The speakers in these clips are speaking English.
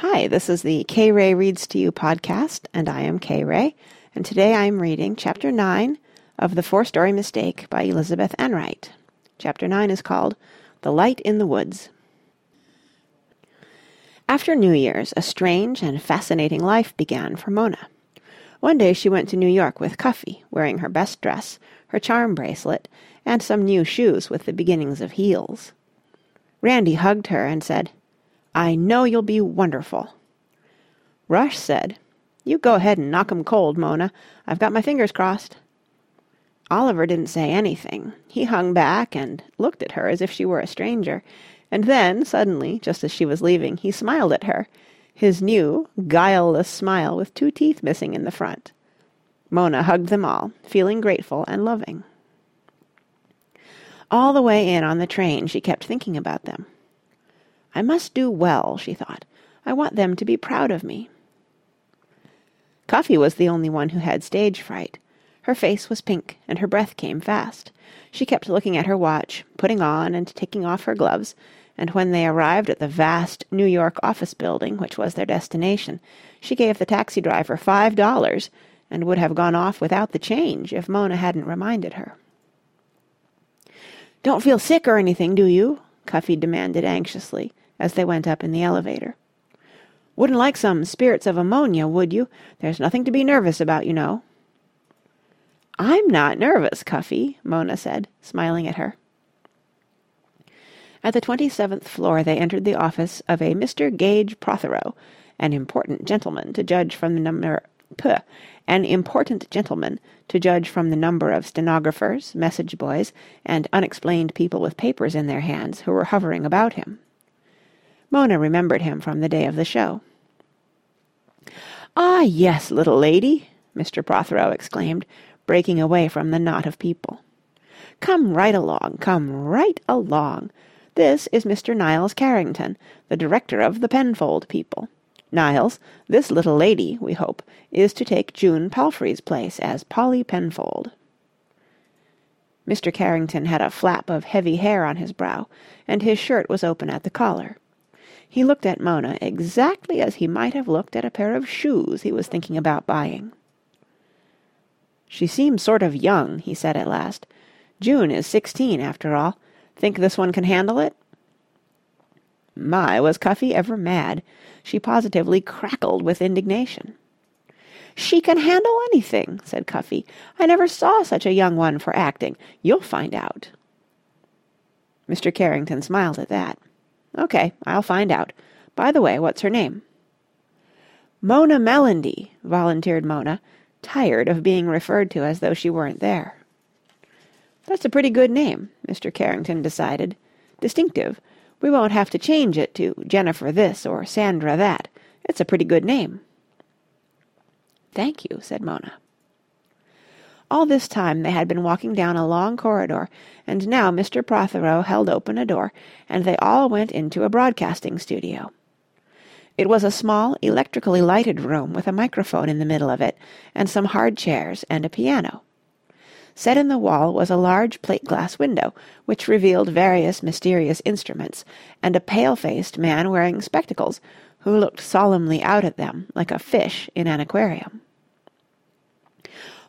Hi, this is the K Ray Reads to You podcast, and I am K Ray, and today I am reading Chapter 9 of The Four Story Mistake by Elizabeth Enright. Chapter 9 is called The Light in the Woods. After New Year's, a strange and fascinating life began for Mona. One day she went to New York with Cuffy, wearing her best dress, her charm bracelet, and some new shoes with the beginnings of heels. Randy hugged her and said, I know you'll be wonderful. Rush said, You go ahead and knock 'em cold, Mona. I've got my fingers crossed. Oliver didn't say anything. He hung back and looked at her as if she were a stranger, and then, suddenly, just as she was leaving, he smiled at her, his new, guileless smile with two teeth missing in the front. Mona hugged them all, feeling grateful and loving. All the way in on the train she kept thinking about them. I must do well, she thought. I want them to be proud of me. Cuffy was the only one who had stage fright. Her face was pink and her breath came fast. She kept looking at her watch, putting on and taking off her gloves, and when they arrived at the vast New York office building which was their destination, she gave the taxi driver five dollars and would have gone off without the change if Mona hadn't reminded her. Don't feel sick or anything, do you? Cuffy demanded anxiously as they went up in the elevator. Wouldn't like some spirits of ammonia, would you? There's nothing to be nervous about, you know. I'm not nervous, Cuffy, Mona said, smiling at her. At the twenty-seventh floor they entered the office of a Mr. Gage Prothero, an important gentleman to judge from the number... Puh, an important gentleman to judge from the number of stenographers, message boys, and unexplained people with papers in their hands who were hovering about him. Mona remembered him from the day of the show. "Ah, yes, little lady!" Mr. Prothero exclaimed, breaking away from the knot of people. "Come right along, come right along. This is Mr. Niles Carrington, the director of the Penfold people. Niles, this little lady, we hope, is to take June Palfrey's place as Polly Penfold." Mr. Carrington had a flap of heavy hair on his brow, and his shirt was open at the collar. He looked at Mona exactly as he might have looked at a pair of shoes he was thinking about buying. "She seems sort of young," he said at last. "June is sixteen, after all. Think this one can handle it?" My, was Cuffy ever mad! She positively crackled with indignation. "She can handle anything," said Cuffy. "I never saw such a young one for acting. You'll find out." Mr. Carrington smiled at that. "O.K., I'll find out. By the way, what's her name?" "Mona Melendy," volunteered Mona, tired of being referred to as though she weren't there. "That's a pretty good name," Mr. Carrington decided. "Distinctive. We won't have to change it to Jennifer this or Sandra that. It's a pretty good name." "Thank you," said Mona. All this time they had been walking down a long corridor, and now Mr. Prothero held open a door, and they all went into a broadcasting studio. It was a small, electrically lighted room with a microphone in the middle of it, and some hard chairs and a piano. Set in the wall was a large plate-glass window, which revealed various mysterious instruments, and a pale-faced man wearing spectacles, who looked solemnly out at them like a fish in an aquarium.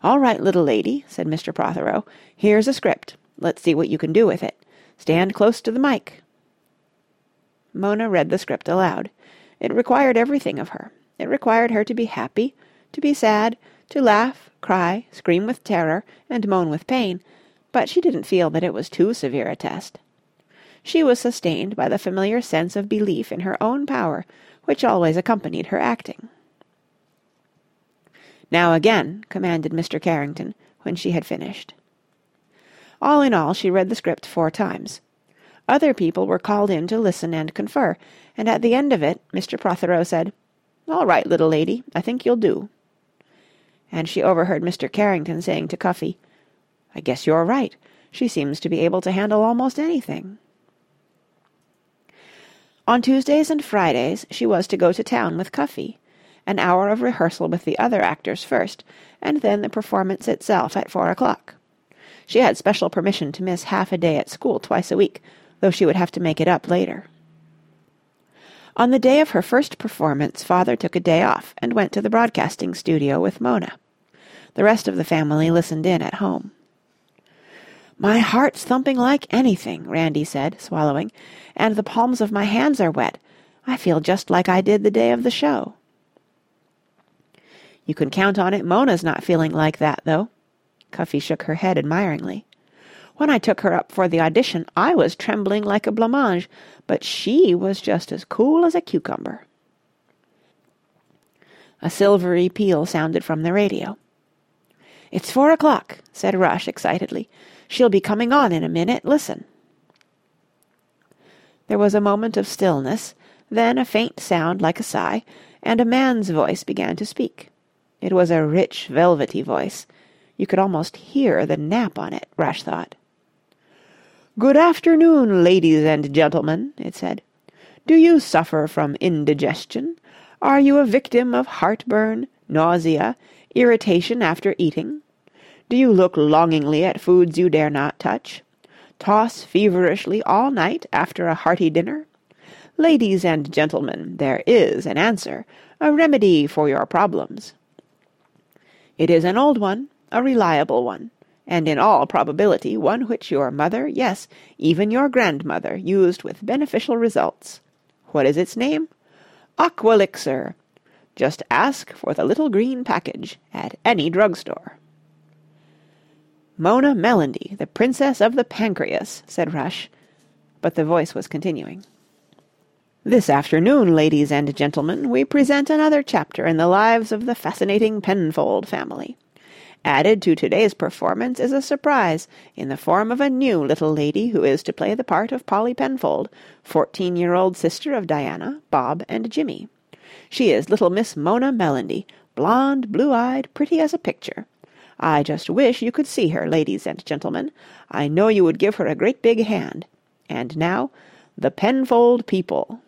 "All right, little lady," said Mr. Prothero. "Here's a script. Let's see what you can do with it. Stand close to the mic." Mona read the script aloud. It required everything of her. It required her to be happy, to be sad, to laugh, cry, scream with terror, and moan with pain, but she didn't feel that it was too severe a test. She was sustained by the familiar sense of belief in her own power which always accompanied her acting. "Now again," commanded Mr. Carrington, when she had finished. All in all she read the script four times. Other people were called in to listen and confer, and at the end of it Mr. Prothero said, "All right, little lady, I think you'll do." And she overheard Mr. Carrington saying to Cuffy, "I guess you're right. She seems to be able to handle almost anything." On Tuesdays and Fridays she was to go to town with Cuffy an hour of rehearsal with the other actors first, and then the performance itself at four o'clock. She had special permission to miss half a day at school twice a week, though she would have to make it up later. On the day of her first performance, father took a day off and went to the broadcasting studio with Mona. The rest of the family listened in at home. My heart's thumping like anything, Randy said, swallowing, and the palms of my hands are wet. I feel just like I did the day of the show. You can count on it Mona's not feeling like that, though. Cuffy shook her head admiringly. When I took her up for the audition, I was trembling like a blancmange, but she was just as cool as a cucumber. A silvery peal sounded from the radio. It's four o'clock, said Rush excitedly. She'll be coming on in a minute. Listen. There was a moment of stillness, then a faint sound like a sigh, and a man's voice began to speak. It was a rich, velvety voice. You could almost hear the nap on it, Rush thought. Good afternoon, ladies and gentlemen, it said. Do you suffer from indigestion? Are you a victim of heartburn, nausea, irritation after eating? Do you look longingly at foods you dare not touch? Toss feverishly all night after a hearty dinner? Ladies and gentlemen, there is an answer, a remedy for your problems. It is an old one, a reliable one, and in all probability one which your mother, yes, even your grandmother, used with beneficial results. What is its name? Aqualixir. Just ask for the little green package at any drugstore. Mona Melendy, the Princess of the Pancreas, said Rush, but the voice was continuing. This afternoon, ladies and gentlemen, we present another chapter in the lives of the fascinating Penfold family. Added to today's performance is a surprise in the form of a new little lady who is to play the part of Polly Penfold, fourteen-year-old sister of Diana, Bob, and Jimmy. She is little Miss Mona Melendy, blonde, blue-eyed, pretty as a picture. I just wish you could see her, ladies and gentlemen. I know you would give her a great big hand. And now, the Penfold people.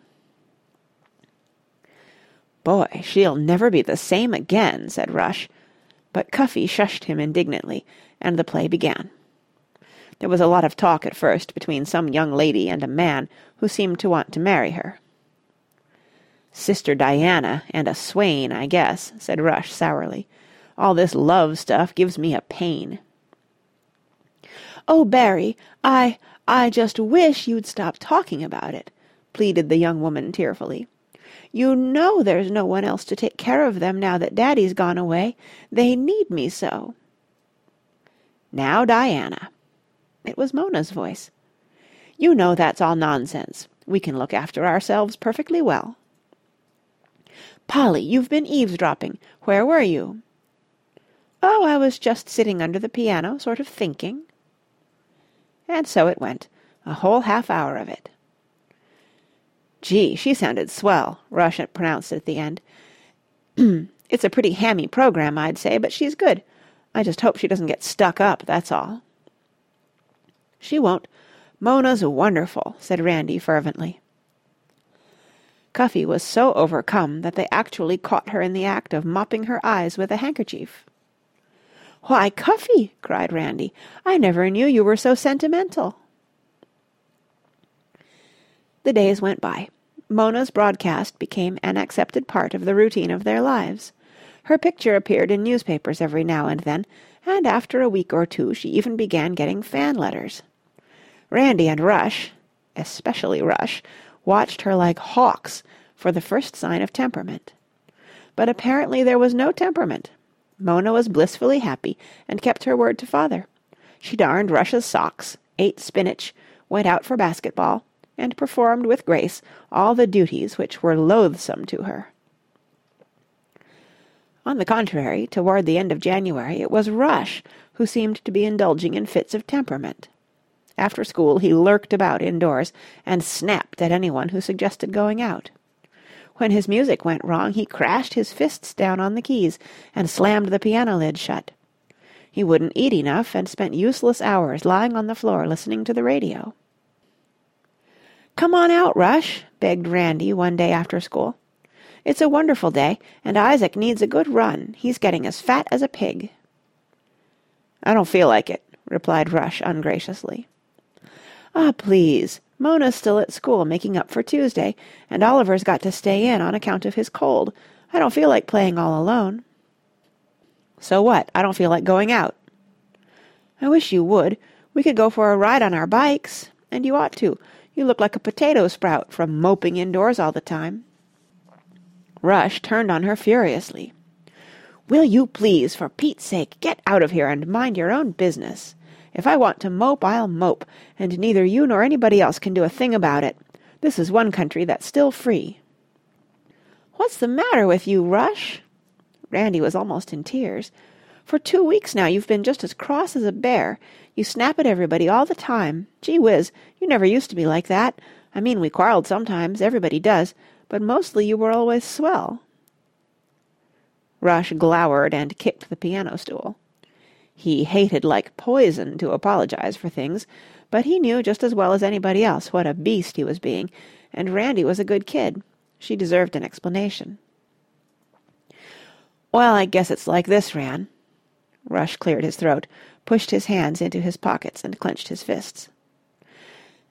Boy, she'll never be the same again, said Rush. But Cuffy shushed him indignantly, and the play began. There was a lot of talk at first between some young lady and a man who seemed to want to marry her. Sister Diana and a swain, I guess, said Rush sourly. All this love stuff gives me a pain. Oh, Barry, I, I just wish you'd stop talking about it, pleaded the young woman tearfully. You know there's no one else to take care of them now that Daddy's gone away. They need me so. Now, Diana. It was Mona's voice. You know that's all nonsense. We can look after ourselves perfectly well. Polly, you've been eavesdropping. Where were you? Oh, I was just sitting under the piano, sort of thinking. And so it went, a whole half hour of it. Gee, she sounded swell, Rush pronounced at the end. it's a pretty hammy program, I'd say, but she's good. I just hope she doesn't get stuck up, that's all. She won't. Mona's wonderful, said Randy fervently. Cuffy was so overcome that they actually caught her in the act of mopping her eyes with a handkerchief. Why, Cuffy, cried Randy, I never knew you were so sentimental. The days went by. Mona's broadcast became an accepted part of the routine of their lives. Her picture appeared in newspapers every now and then, and after a week or two she even began getting fan letters. Randy and Rush, especially Rush, watched her like hawks for the first sign of temperament. But apparently there was no temperament. Mona was blissfully happy and kept her word to father. She darned Rush's socks, ate spinach, went out for basketball, and performed with grace all the duties which were loathsome to her. On the contrary, toward the end of January, it was Rush who seemed to be indulging in fits of temperament. After school he lurked about indoors and snapped at anyone who suggested going out. When his music went wrong he crashed his fists down on the keys and slammed the piano lid shut. He wouldn't eat enough and spent useless hours lying on the floor listening to the radio. Come on out, Rush, begged Randy one day after school. It's a wonderful day, and Isaac needs a good run. He's getting as fat as a pig. I don't feel like it, replied Rush ungraciously. Ah, please, Mona's still at school making up for Tuesday, and Oliver's got to stay in on account of his cold. I don't feel like playing all alone. So what? I don't feel like going out. I wish you would. We could go for a ride on our bikes. And you ought to. You look like a potato sprout from moping indoors all the time. Rush turned on her furiously. Will you please, for Pete's sake, get out of here and mind your own business? If I want to mope, I'll mope, and neither you nor anybody else can do a thing about it. This is one country that's still free. What's the matter with you, Rush? Randy was almost in tears. For two weeks now you've been just as cross as a bear. You snap at everybody all the time. Gee whiz, you never used to be like that. I mean, we quarrelled sometimes, everybody does, but mostly you were always swell. Rush glowered and kicked the piano stool. He hated like poison to apologize for things, but he knew just as well as anybody else what a beast he was being, and Randy was a good kid. She deserved an explanation. Well, I guess it's like this, Ran. Rush cleared his throat, pushed his hands into his pockets, and clenched his fists.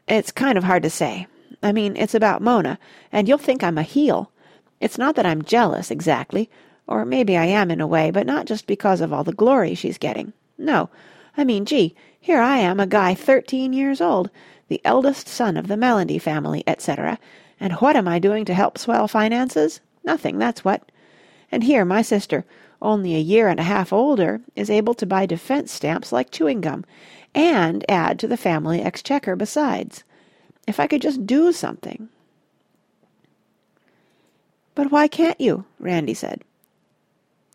It's kind of hard to say. I mean, it's about Mona, and you'll think I'm a heel. It's not that I'm jealous, exactly, or maybe I am in a way, but not just because of all the glory she's getting. No. I mean, gee, here I am, a guy thirteen years old, the eldest son of the Melendy family, etc., and what am I doing to help swell finances? Nothing, that's what. And here my sister, only a year and a half older, is able to buy defence stamps like chewing gum, and add to the family exchequer besides. If I could just do something. But why can't you? Randy said.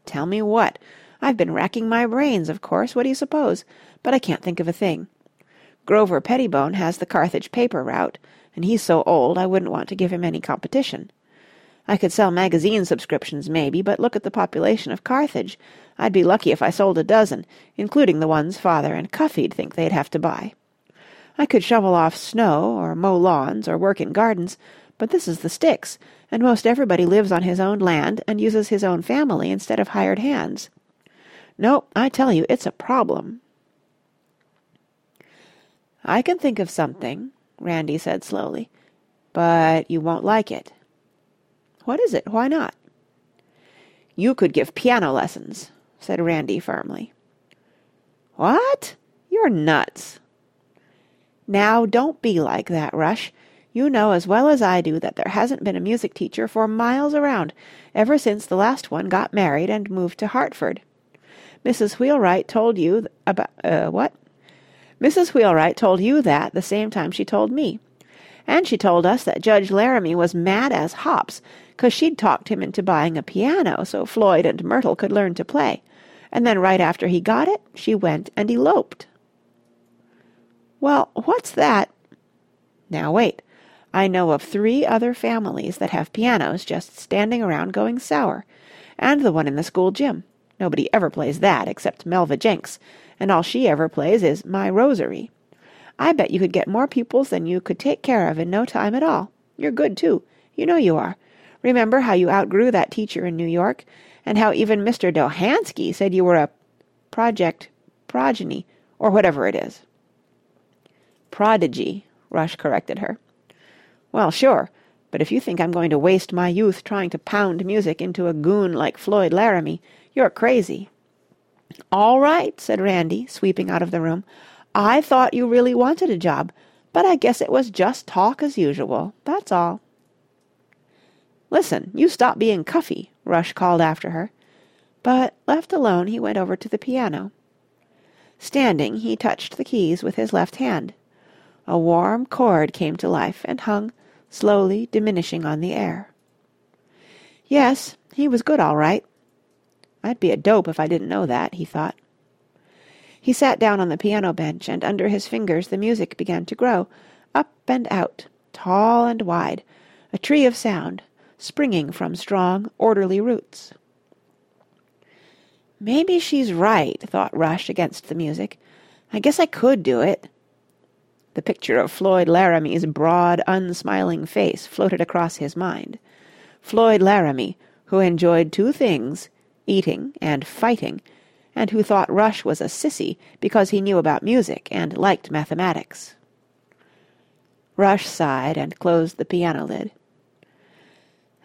Tell me what? I've been racking my brains, of course. What do you suppose? But I can't think of a thing. Grover Pettibone has the Carthage paper route, and he's so old I wouldn't want to give him any competition. I could sell magazine subscriptions, maybe, but look at the population of Carthage. I'd be lucky if I sold a dozen, including the ones Father and Cuffy'd think they'd have to buy. I could shovel off snow, or mow lawns, or work in gardens, but this is the sticks, and most everybody lives on his own land and uses his own family instead of hired hands. No, I tell you, it's a problem. I can think of something, Randy said slowly, but you won't like it. What is it? Why not? You could give piano lessons, said Randy firmly. What? You're nuts. Now, don't be like that, Rush. You know as well as I do that there hasn't been a music teacher for miles around ever since the last one got married and moved to Hartford. Mrs. Wheelwright told you about uh, what? Mrs. Wheelwright told you that the same time she told me. And she told us that Judge Laramie was mad as hops 'cause she'd talked him into buying a piano so Floyd and Myrtle could learn to play. And then right after he got it, she went and eloped. Well, what's that? Now wait. I know of three other families that have pianos just standing around going sour. And the one in the school gym. Nobody ever plays that except Melva Jenks, and all she ever plays is My Rosary. I bet you could get more pupils than you could take care of in no time at all. You're good, too. You know you are. Remember how you outgrew that teacher in New York, and how even Mr. Dohansky said you were a project progeny, or whatever it is. Prodigy, Rush corrected her. Well, sure. But if you think I'm going to waste my youth trying to pound music into a goon like Floyd Laramie, you're crazy. All right, said Randy, sweeping out of the room. I thought you really wanted a job, but I guess it was just talk as usual. That's all. Listen, you stop being cuffy, Rush called after her. But, left alone, he went over to the piano. Standing, he touched the keys with his left hand. A warm chord came to life and hung, slowly diminishing on the air. Yes, he was good all right. I'd be a dope if I didn't know that, he thought. He sat down on the piano bench, and under his fingers the music began to grow, up and out, tall and wide, a tree of sound, springing from strong, orderly roots. Maybe she's right, thought Rush against the music. I guess I could do it. The picture of Floyd Laramie's broad, unsmiling face floated across his mind. Floyd Laramie, who enjoyed two things, eating and fighting, and who thought Rush was a sissy because he knew about music and liked mathematics. Rush sighed and closed the piano lid.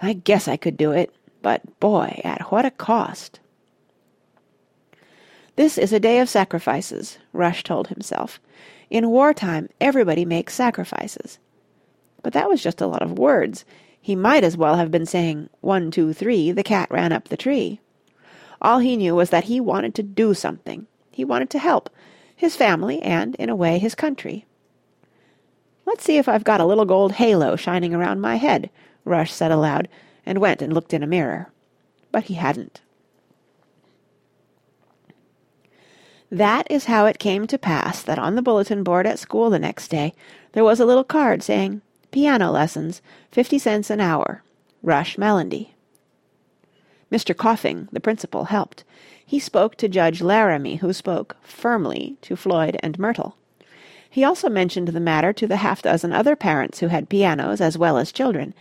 I guess I could do it, but boy, at what a cost. This is a day of sacrifices, Rush told himself. In wartime everybody makes sacrifices. But that was just a lot of words. He might as well have been saying, one, two, three, the cat ran up the tree. All he knew was that he wanted to do something. He wanted to help his family and, in a way, his country. Let's see if I've got a little gold halo shining around my head, Rush said aloud, and went and looked in a mirror. But he hadn't. That is how it came to pass that on the bulletin board at school the next day there was a little card saying, Piano lessons, fifty cents an hour. Rush Melendy. Mr. Coffing, the principal, helped. He spoke to Judge Laramie, who spoke, firmly, to Floyd and Myrtle. He also mentioned the matter to the half dozen other parents who had pianos as well as children,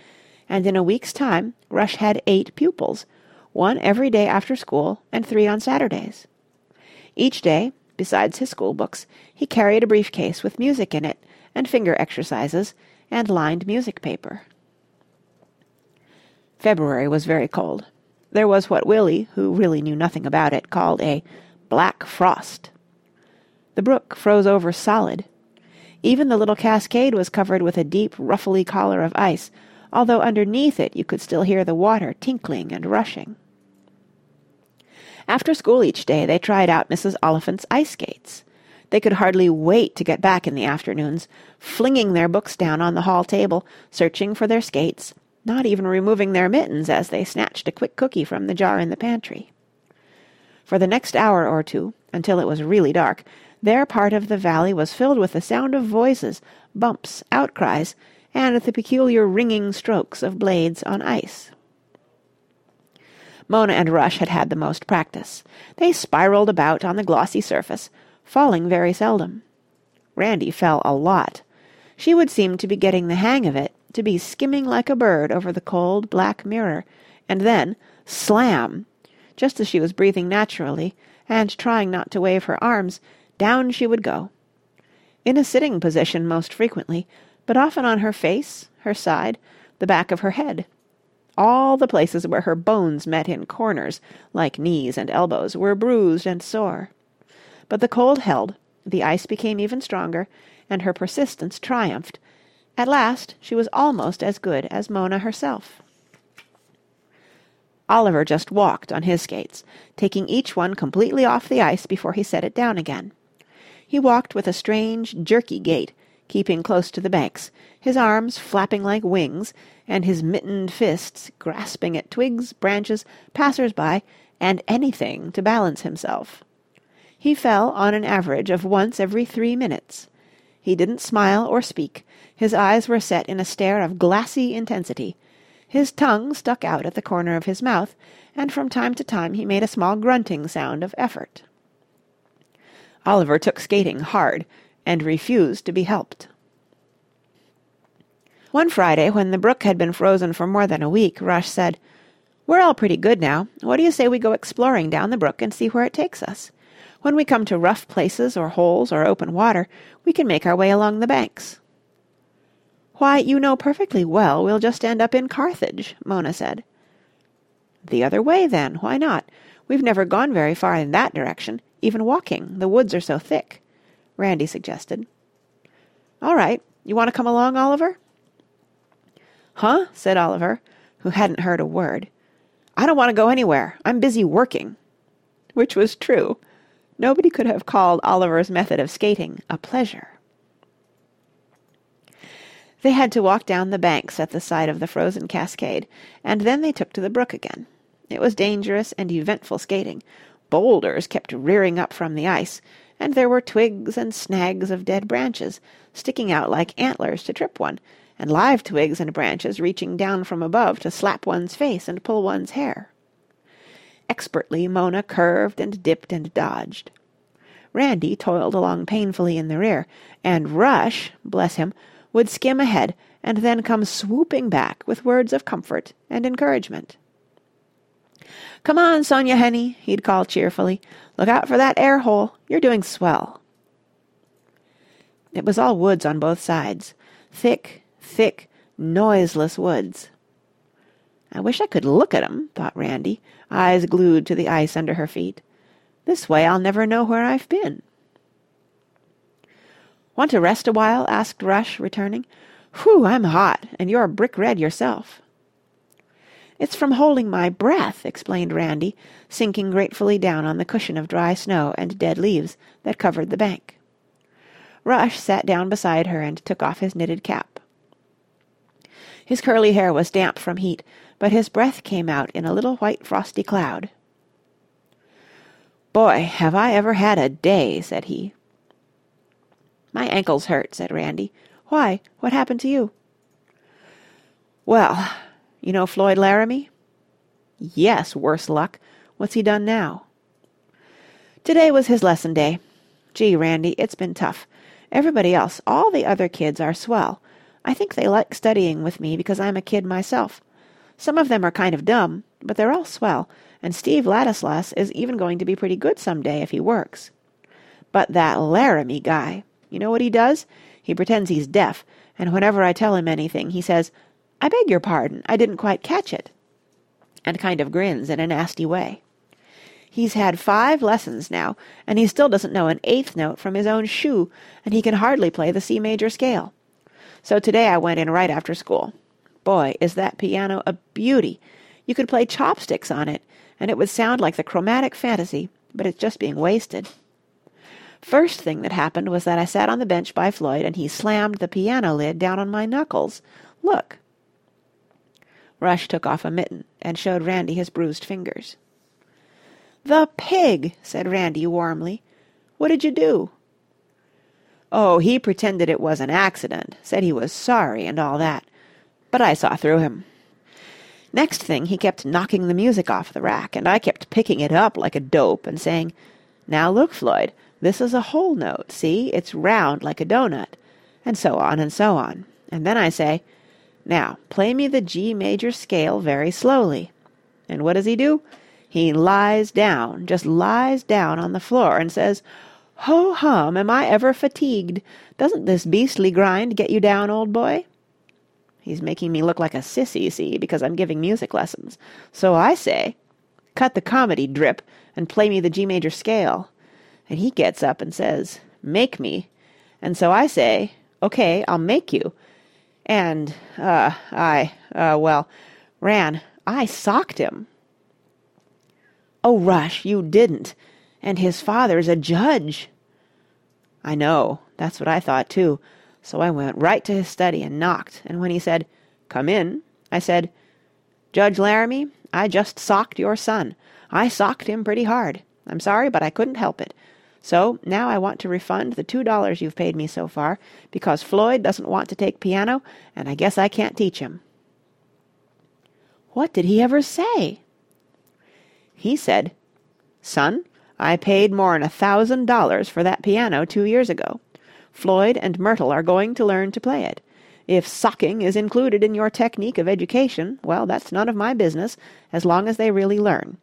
and in a week's time Rush had eight pupils, one every day after school and three on Saturdays. Each day, besides his school books, he carried a briefcase with music in it, and finger exercises, and lined music paper. February was very cold. There was what Willie, who really knew nothing about it, called a black frost. The brook froze over solid. Even the little cascade was covered with a deep, ruffly collar of ice, although underneath it you could still hear the water tinkling and rushing. After school each day they tried out Mrs. Oliphant's ice skates. They could hardly wait to get back in the afternoons, flinging their books down on the hall table, searching for their skates, not even removing their mittens as they snatched a quick cookie from the jar in the pantry. For the next hour or two, until it was really dark, their part of the valley was filled with the sound of voices, bumps, outcries, and the peculiar ringing strokes of blades on ice. Mona and Rush had had the most practice. They spiraled about on the glossy surface, falling very seldom. Randy fell a lot. She would seem to be getting the hang of it, to be skimming like a bird over the cold, black mirror, and then, slam! Just as she was breathing naturally, and trying not to wave her arms, down she would go. In a sitting position most frequently, but often on her face, her side, the back of her head. All the places where her bones met in corners, like knees and elbows, were bruised and sore. But the cold held, the ice became even stronger, and her persistence triumphed. At last she was almost as good as Mona herself. Oliver just walked on his skates, taking each one completely off the ice before he set it down again. He walked with a strange, jerky gait, keeping close to the banks, his arms flapping like wings, and his mittened fists grasping at twigs, branches, passers-by, and anything to balance himself. He fell on an average of once every three minutes. He didn't smile or speak. His eyes were set in a stare of glassy intensity. His tongue stuck out at the corner of his mouth, and from time to time he made a small grunting sound of effort. Oliver took skating hard, and refused to be helped. One Friday, when the brook had been frozen for more than a week, Rush said, "We're all pretty good now. What do you say we go exploring down the brook and see where it takes us? When we come to rough places or holes or open water, we can make our way along the banks." "Why, you know perfectly well we'll just end up in Carthage," Mona said. "The other way, then. Why not? We've never gone very far in that direction, even walking, the woods are so thick. Randy suggested. "All right. You want to come along, Oliver?" "Huh?" said Oliver, who hadn't heard a word. "I don't want to go anywhere. I'm busy working." Which was true. Nobody could have called Oliver's method of skating a pleasure. They had to walk down the banks at the side of the frozen cascade, and then they took to the brook again. It was dangerous and eventful skating. Boulders kept rearing up from the ice, and there were twigs and snags of dead branches, sticking out like antlers to trip one, and live twigs and branches reaching down from above to slap one's face and pull one's hair. Expertly Mona curved and dipped and dodged. Randy toiled along painfully in the rear, and Rush, bless him, would skim ahead and then come swooping back with words of comfort and encouragement. "Come on, Sonja Henie," he'd call cheerfully. "Look out for that air hole. You're doing swell." It was all woods on both sides. thick, thick, noiseless woods. I wish I could look at 'em, thought Randy, eyes glued to the ice under her feet. This way I'll never know where I've been. Want to rest a while? asked Rush, returning. Whew, I'm hot, and you're brick red yourself. It's from holding my breath, explained Randy, sinking gratefully down on the cushion of dry snow and dead leaves that covered the bank. Rush sat down beside her and took off his knitted cap. His curly hair was damp from heat, but his breath came out in a little white frosty cloud. Boy, have I ever had a day, said he. My ankles hurt, said Randy. Why? What happened to you? Well, you know Floyd Laramie? Yes, worse luck. What's he done now? Today was his lesson day. Gee, Randy, it's been tough. Everybody else, all the other kids are swell. I think they like studying with me because I'm a kid myself. Some of them are kind of dumb, but they're all swell, and Steve Ladislas is even going to be pretty good some day if he works. But that Laramie guy, you know what he does? He pretends he's deaf, and whenever I tell him anything, he says, I beg your pardon, I didn't quite catch it, and kind of grins in a nasty way. He's had five lessons now, and he still doesn't know an eighth note from his own shoe, and he can hardly play the C major scale. So today I went in right after school. Boy, is that piano a beauty! You could play chopsticks on it, and it would sound like the chromatic fantasy, but it's just being wasted. First thing that happened was that I sat on the bench by Floyd and he slammed the piano lid down on my knuckles. Look. Rush took off a mitten and showed Randy his bruised fingers. The pig, said Randy warmly. What did you do? Oh, he pretended it was an accident, said he was sorry and all that. But I saw through him. Next thing, he kept knocking the music off the rack, and I kept picking it up like a dope and saying, Now look, Floyd, this is a whole note, see? It's round like a doughnut. And so on and so on. And then I say, Now, play me the G major scale very slowly. And what does he do? He lies down, just lies down on the floor and says, Ho hum, am I ever fatigued? Doesn't this beastly grind get you down, old boy? He's making me look like a sissy, see, because I'm giving music lessons. So I say, cut the comedy, Drip, and play me the G major scale. And he gets up and says, make me. And so I say, okay, I'll make you. And, uh, I, uh, well, Ran, I socked him. Oh, Rush, you didn't. And his father's a judge. I know. That's what I thought, too. So I went right to his study and knocked, and when he said, Come in, I said, Judge Laramie, I just socked your son. I socked him pretty hard. I'm sorry, but I couldn't help it. So now I want to refund the two dollars you've paid me so far, because Floyd doesn't want to take piano, and I guess I can't teach him. What did he ever say? He said, Son, I paid more'n a thousand dollars for that piano two years ago. Floyd and Myrtle are going to learn to play it. If socking is included in your technique of education, well, that's none of my business, as long as they really learn.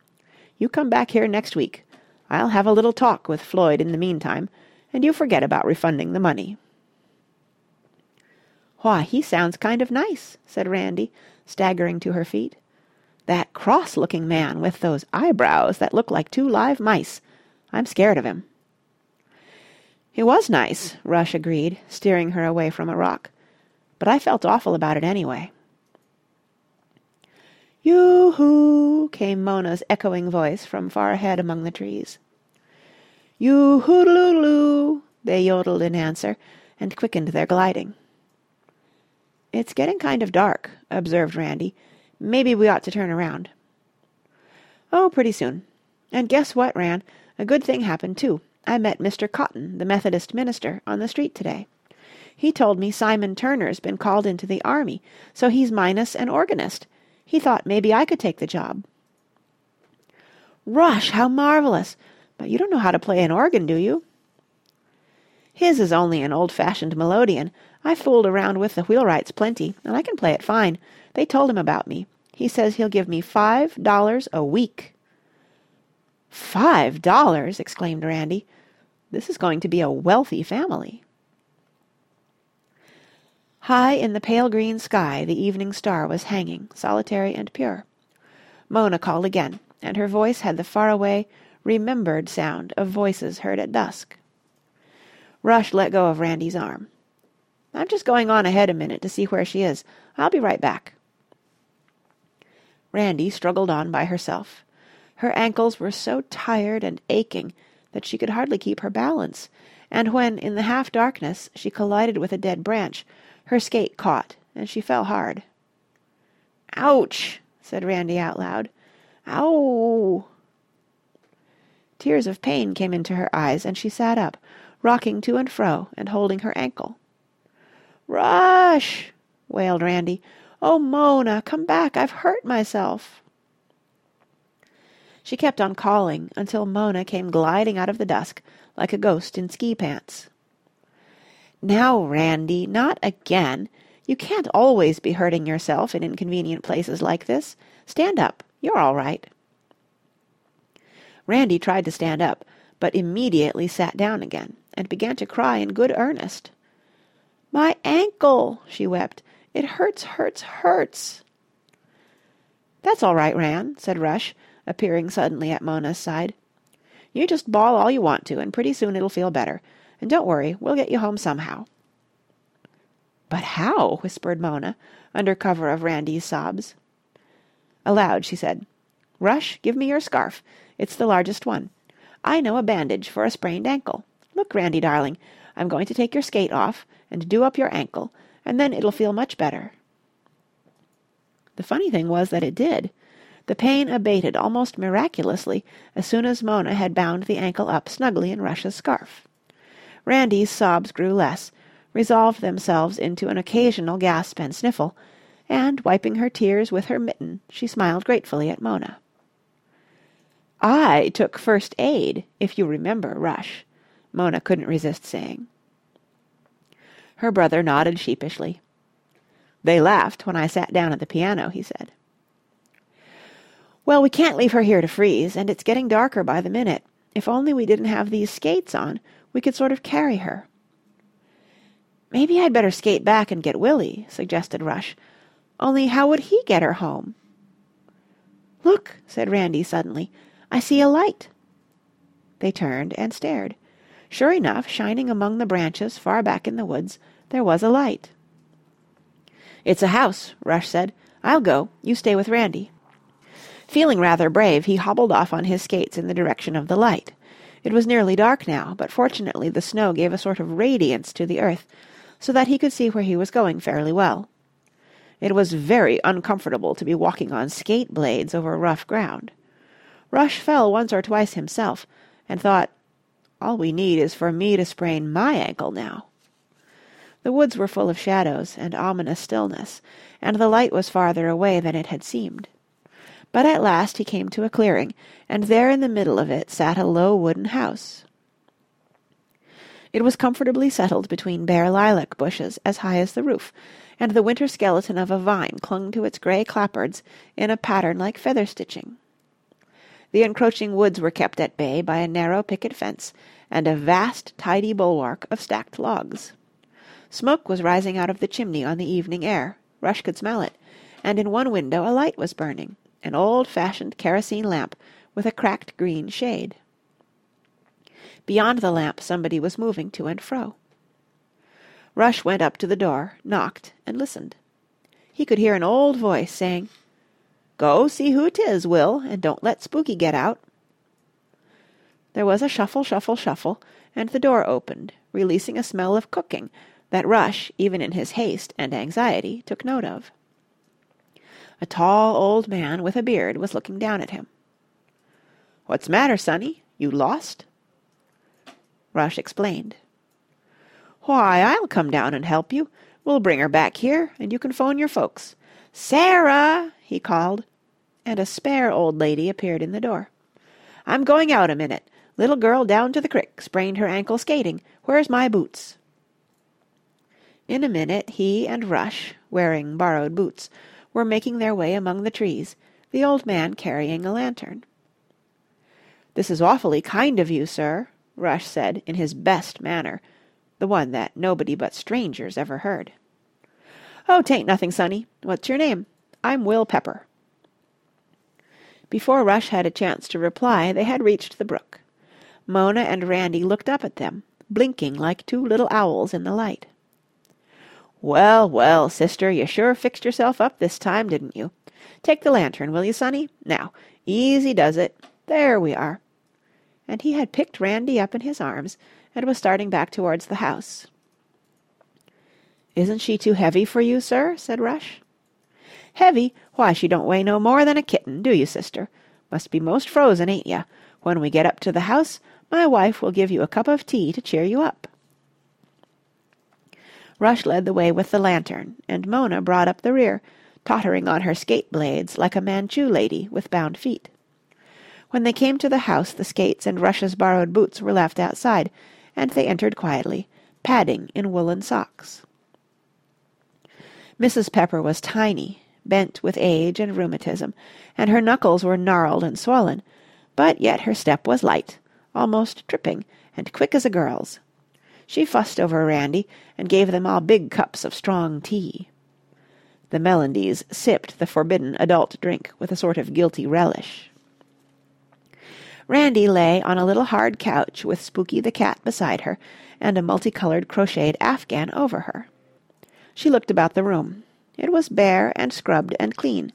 You come back here next week. I'll have a little talk with Floyd in the meantime, and you forget about refunding the money. Why, he sounds kind of nice, said Randy, staggering to her feet. That cross-looking man with those eyebrows that look like two live mice. I'm scared of him. He was nice, Rush agreed, steering her away from a rock. But I felt awful about it anyway. Yoo-hoo, came Mona's echoing voice from far ahead among the trees. Yoo-hoo-loo-loo, they yodeled in answer, and quickened their gliding. It's getting kind of dark, observed Randy. Maybe we ought to turn around. Oh, pretty soon. And guess what, Ran? A good thing happened, too. I met Mr. Cotton, the Methodist minister, on the street today. He told me Simon Turner's been called into the army, so he's minus an organist. He thought maybe I could take the job. Rush, how marvellous! But you don't know how to play an organ, do you? His is only an old-fashioned melodeon. I fooled around with the wheelwrights plenty, and I can play it fine. They told him about me. He says he'll give me five dollars a week. Five dollars! exclaimed Randy. This is going to be a wealthy family. High in the pale green sky the evening star was hanging, solitary and pure. Mona called again, and her voice had the far-away, remembered sound of voices heard at dusk. Rush let go of Randy's arm. I'm just going on ahead a minute to see where she is. I'll be right back. Randy struggled on by herself. Her ankles were so tired and aching that she could hardly keep her balance, and when, in the half-darkness, she collided with a dead branch, her skate caught and she fell hard. "Ouch!" said Randy out loud. "Ow!" Tears of pain came into her eyes and she sat up, rocking to and fro and holding her ankle. "Rush!" wailed Randy. "Oh, Mona, come back! I've hurt myself!" She kept on calling until Mona came gliding out of the dusk like a ghost in ski pants. "Now, Randy, not again! You can't always be hurting yourself in inconvenient places like this. Stand up. You're all right." Randy tried to stand up, but immediately sat down again and began to cry in good earnest. "My ankle!" she wept. "It hurts, hurts, hurts!" "That's all right, Ran," said Rush, appearing suddenly at Mona's side. "You just bawl all you want to and pretty soon it'll feel better. And don't worry, we'll get you home somehow." "But how?" whispered Mona, under cover of Randy's sobs. Aloud she said, "Rush, give me your scarf. It's the largest one. I know a bandage for a sprained ankle. Look, Randy darling, I'm going to take your skate off and do up your ankle, and then it'll feel much better." The funny thing was that it did. The pain abated almost miraculously as soon as Mona had bound the ankle up snugly in Rush's scarf. Randy's sobs grew less, resolved themselves into an occasional gasp and sniffle, and, wiping her tears with her mitten, she smiled gratefully at Mona. "I took first aid, if you remember, Rush," Mona couldn't resist saying. Her brother nodded sheepishly. "They laughed when I sat down at the piano," he said. "Well, we can't leave her here to freeze, and it's getting darker by the minute. If only we didn't have these skates on, we could sort of carry her." "Maybe I'd better skate back and get Willie," suggested Rush. "Only how would he get her home?" "Look," said Randy suddenly. "I see a light." They turned and stared. Sure enough, shining among the branches far back in the woods, there was a light. "It's a house," Rush said. "I'll go. You stay with Randy." Feeling rather brave, he hobbled off on his skates in the direction of the light. It was nearly dark now, but fortunately the snow gave a sort of radiance to the earth, so that he could see where he was going fairly well. It was very uncomfortable to be walking on skate blades over rough ground. Rush fell once or twice himself, and thought, all we need is for me to sprain my ankle now. The woods were full of shadows and ominous stillness, and the light was farther away than it had seemed. But at last he came to a clearing, and there in the middle of it sat a low wooden house. It was comfortably settled between bare lilac bushes as high as the roof, and the winter skeleton of a vine clung to its grey clapboards in a pattern like feather stitching. The encroaching woods were kept at bay by a narrow picket fence and a vast tidy bulwark of stacked logs. Smoke was rising out of the chimney on the evening air, Rush could smell it, and in one window a light was burning, an old-fashioned kerosene lamp with a cracked green shade. Beyond the lamp somebody was moving to and fro. Rush went up to the door, knocked, and listened. He could hear an old voice saying, Go see who 'tis, Will, and don't let Spooky get out." There was a shuffle, shuffle, shuffle, and the door opened, releasing a smell of cooking that Rush, even in his haste and anxiety, took note of. A tall old man with a beard was looking down at him. "What's matter, sonny? You lost?" Rush explained. "Why, I'll come down and help you. We'll bring her back here, and you can phone your folks. Sarah!" he called, and a spare old lady appeared in the door. "I'm going out a minute. Little girl down to the crick, sprained her ankle skating. Where's my boots?" In a minute he and Rush, wearing borrowed boots, were making their way among the trees, the old man carrying a lantern. "This is awfully kind of you, sir," Rush said in his best manner, the one that nobody but strangers ever heard. "Oh, 'tain't nothing, sonny. What's your name? I'm Will Pepper." Before Rush had a chance to reply they had reached the brook. Mona and Randy looked up at them, blinking like two little owls in the light. "Well, well, sister, you sure fixed yourself up this time, didn't you? Take the lantern, will you, sonny? Now, easy does it. There we are." And he had picked Randy up in his arms and was starting back towards the house. "Isn't she too heavy for you, sir?" said Rush. "Heavy? Why, she don't weigh no more than a kitten, do you, sister? Must be most frozen, ain't you? When we get up to the house, my wife will give you a cup of tea to cheer you up." Rush led the way with the lantern, and Mona brought up the rear, tottering on her skate blades like a Manchu lady with bound feet. When they came to the house the skates and Rush's borrowed boots were left outside, and they entered quietly, padding in woollen socks. Mrs. Pepper was tiny, bent with age and rheumatism, and her knuckles were gnarled and swollen, but yet her step was light, almost tripping, and quick as a girl's. She fussed over Randy, and gave them all big cups of strong tea. The Melendys sipped the forbidden adult drink with a sort of guilty relish. Randy lay on a little hard couch with Spooky the cat beside her and a multicoloured crocheted afghan over her. She looked about the room. It was bare and scrubbed and clean.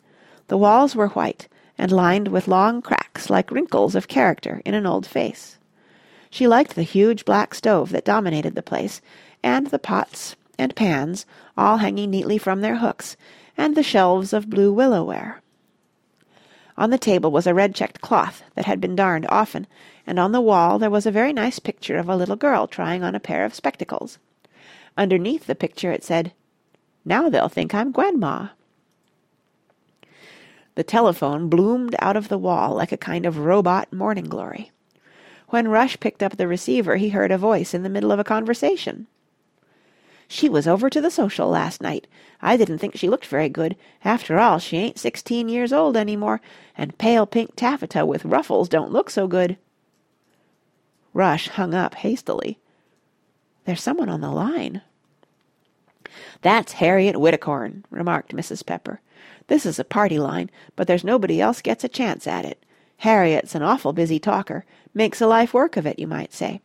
The walls were white and lined with long cracks like wrinkles of character in an old face. She liked the huge black stove that dominated the place, and the pots and pans all hanging neatly from their hooks, and the shelves of blue willow ware. On the table was a red checked cloth that had been darned often, and on the wall there was a very nice picture of a little girl trying on a pair of spectacles. Underneath the picture it said, "Now they'll think I'm Gwenma." The telephone bloomed out of the wall like a kind of robot morning glory. When Rush picked up the receiver he heard a voice in the middle of a conversation. "She was over to the Social last night. I didn't think she looked very good. After all, she ain't sixteen years old any more, and pale pink taffeta with ruffles don't look so good." Rush hung up hastily. "There's someone on the line." "That's Harriet Whittecorn," remarked Mrs. Pepper. "This is a party line, but there's nobody else gets a chance at it. Harriet's an awful busy talker. Makes a life work of it, you might say.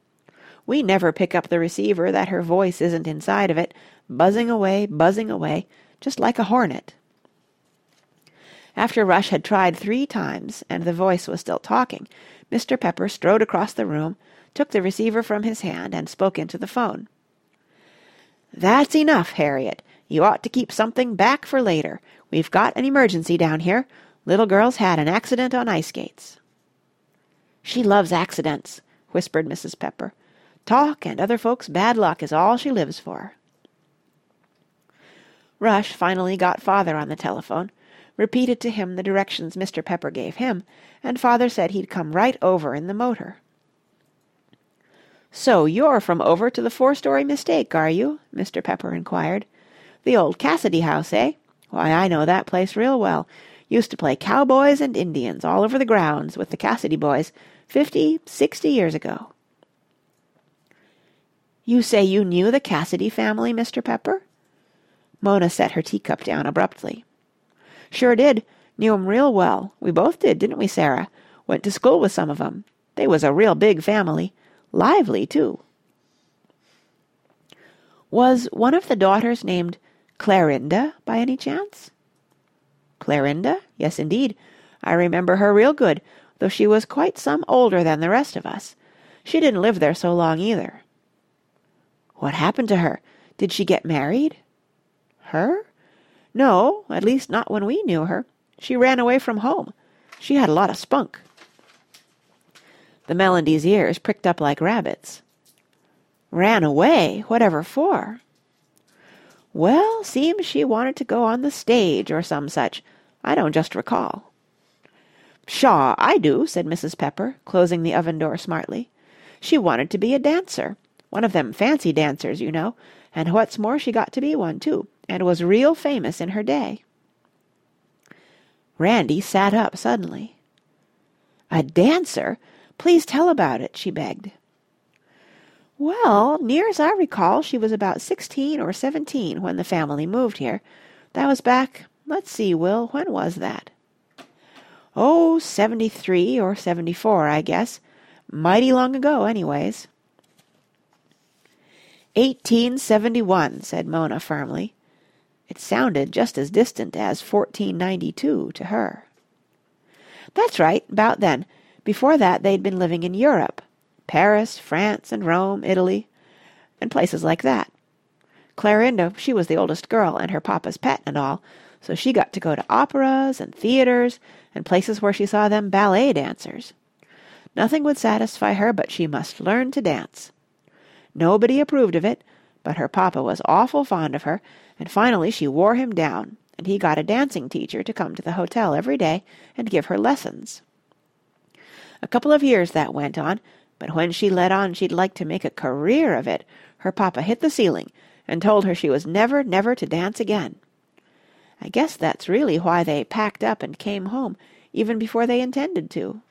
We never pick up the receiver that her voice isn't inside of it, buzzing away, buzzing away, just like a hornet. After Rush had tried three times and the voice was still talking, Mr. Pepper strode across the room, took the receiver from his hand and spoke into the phone. "That's enough, Harriet. You ought to keep something back for later. We've got an emergency down here. Little girl's had an accident on ice skates." "She loves accidents," whispered Mrs. Pepper. "Talk and other folks' bad luck is all she lives for." Rush finally got Father on the telephone, repeated to him the directions Mr. Pepper gave him, and Father said he'd come right over in the motor. "So you're from over to the four story mistake, are you?" Mr. Pepper inquired. "The old Cassidy house, eh? Why, I know that place real well. Used to play cowboys and Indians all over the grounds with the Cassidy boys fifty, sixty years ago." "You say you knew the Cassidy family, Mr. Pepper?" Mona set her teacup down abruptly. "Sure did. Knew 'em real well. We both did, didn't we, Sarah? Went to school with some of 'em. They was a real big family. Lively, too." "Was one of the daughters named Clarinda, by any chance?" "Clarinda? Yes, indeed. I remember her real good though she was quite some older than the rest of us. She didn't live there so long either." "What happened to her? Did she get married?" "Her? No, at least not when we knew her. She ran away from home. She had a lot of spunk." The Melendys' ears pricked up like rabbits. "Ran away? Whatever for?" "Well, seems she wanted to go on the stage or some such. I don't just recall." "Pshaw, I do," said Mrs. Pepper, closing the oven door smartly. "She wanted to be a dancer. One of them fancy dancers, you know. And what's more she got to be one, too, and was real famous in her day." Randy sat up suddenly. "A dancer? Please tell about it," she begged. Well, near as I recall, she was about sixteen or seventeen when the family moved here. That was back, let's see, Will, when was that? Oh, seventy three or seventy four, I guess. Mighty long ago, anyways. Eighteen seventy one, said Mona firmly. It sounded just as distant as fourteen ninety two to her. That's right, about then. Before that they'd been living in Europe. Paris, France and Rome, Italy, and places like that. Clarinda, she was the oldest girl and her papa's pet and all, so she got to go to operas and theatres and places where she saw them ballet dancers. Nothing would satisfy her but she must learn to dance. Nobody approved of it, but her papa was awful fond of her, and finally she wore him down, and he got a dancing teacher to come to the hotel every day and give her lessons. A couple of years that went on, but when she let on she'd like to make a career of it, her papa hit the ceiling and told her she was never, never to dance again. I guess that's really why they packed up and came home, even before they intended to.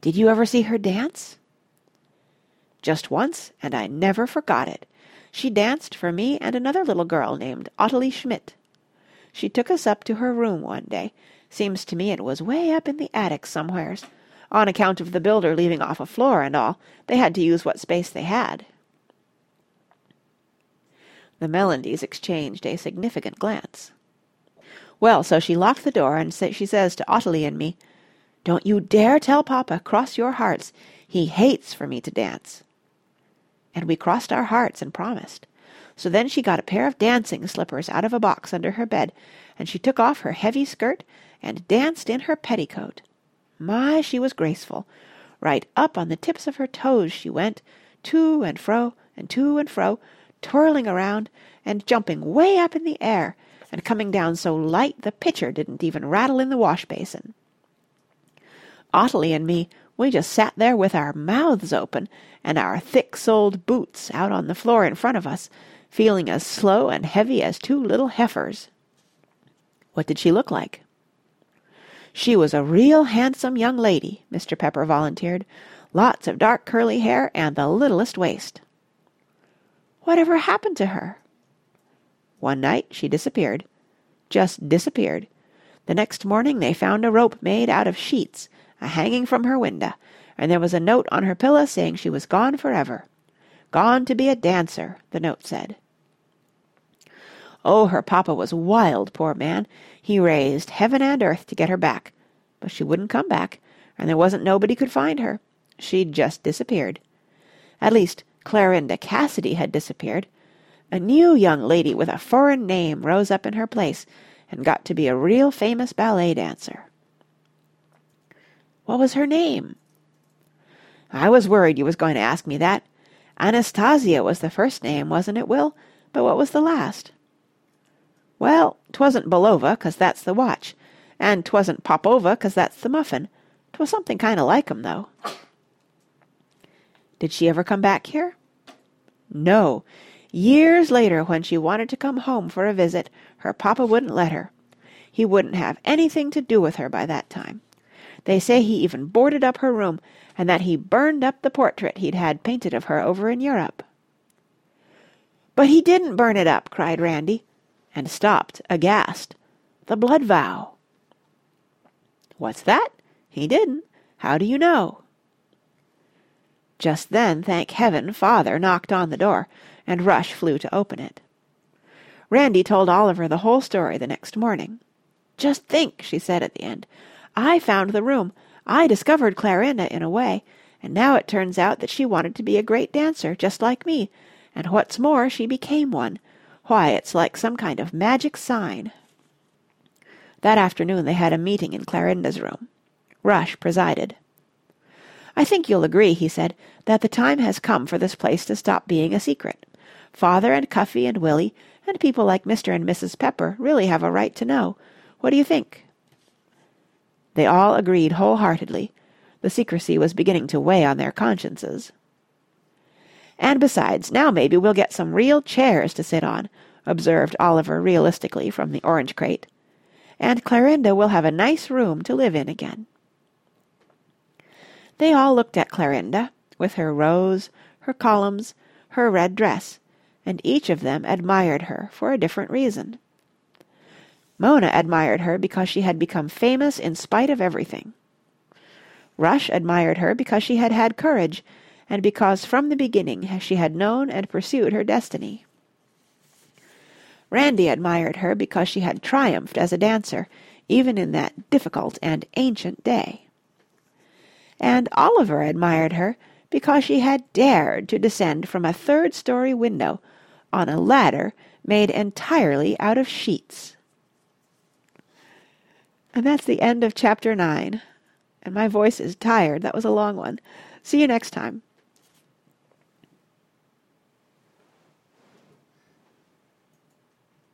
Did you ever see her dance? Just once, and I never forgot it. She danced for me and another little girl named Ottilie Schmidt. She took us up to her room one day. Seems to me it was way up in the attic somewheres. On account of the builder leaving off a floor and all, they had to use what space they had. The Melendys exchanged a significant glance. Well, so she locked the door and she says to Ottilie and me, "Don't you dare tell Papa, cross your hearts. He hates for me to dance." And we crossed our hearts and promised. So then she got a pair of dancing slippers out of a box under her bed, and she took off her heavy skirt and danced in her petticoat. My, she was graceful. Right up on the tips of her toes she went, to and fro and to and fro, twirling around and jumping way up in the air and coming down so light the pitcher didn't even rattle in the wash basin. Ottilie and me, we just sat there with our mouths open and our thick-soled boots out on the floor in front of us, feeling as slow and heavy as two little heifers. What did she look like? She was a real handsome young lady, Mr. Pepper volunteered. Lots of dark curly hair and the littlest waist. Whatever happened to her? One night she disappeared. Just disappeared. The next morning they found a rope made out of sheets a hanging from her window, and there was a note on her pillow saying she was gone forever. Gone to be a dancer, the note said. Oh, her papa was wild, poor man. He raised heaven and earth to get her back. But she wouldn't come back, and there wasn't nobody could find her. She'd just disappeared. At least, Clarinda Cassidy had disappeared. A new young lady with a foreign name rose up in her place and got to be a real famous ballet dancer. What was her name? I was worried you was going to ask me that. Anastasia was the first name, wasn't it, Will? But what was the last? Well, 'twasn't Bulova, 'cause that's the watch. And 'twasn't Popova, 'cause that's the muffin. 'Twas something kind of like 'em, though. Did she ever come back here? No. Years later, when she wanted to come home for a visit, her papa wouldn't let her. He wouldn't have anything to do with her by that time. They say he even boarded up her room, and that he burned up the portrait he'd had painted of her over in Europe. But he didn't burn it up, cried Randy, and stopped aghast. The blood vow. What's that? He didn't. How do you know? Just then, thank heaven, Father knocked on the door, and Rush flew to open it. Randy told Oliver the whole story the next morning. "Just think," she said at the end. "I found the room. I discovered Clarinda in a way, and now it turns out that she wanted to be a great dancer, just like me, and what's more, she became one. Why, it's like some kind of magic sign." That afternoon they had a meeting in Clarinda's room. Rush presided. "I think you'll agree," he said, "that the time has come for this place to stop being a secret. Father and Cuffy and Willie and people like Mr. and Mrs. Pepper really have a right to know. What do you think?" They all agreed wholeheartedly. The secrecy was beginning to weigh on their consciences. "And besides, now maybe we'll get some real chairs to sit on," observed Oliver realistically from the orange crate. "And Clarinda will have a nice room to live in again." They all looked at Clarinda, with her rose, her columns, her red dress, and each of them admired her for a different reason. Mona admired her because she had become famous in spite of everything. Rush admired her because she had had courage, and because from the beginning she had known and pursued her destiny. Randy admired her because she had triumphed as a dancer, even in that difficult and ancient day. And Oliver admired her because she had dared to descend from a third storey window on a ladder made entirely out of sheets. And that's the end of chapter nine. And my voice is tired. That was a long one. See you next time.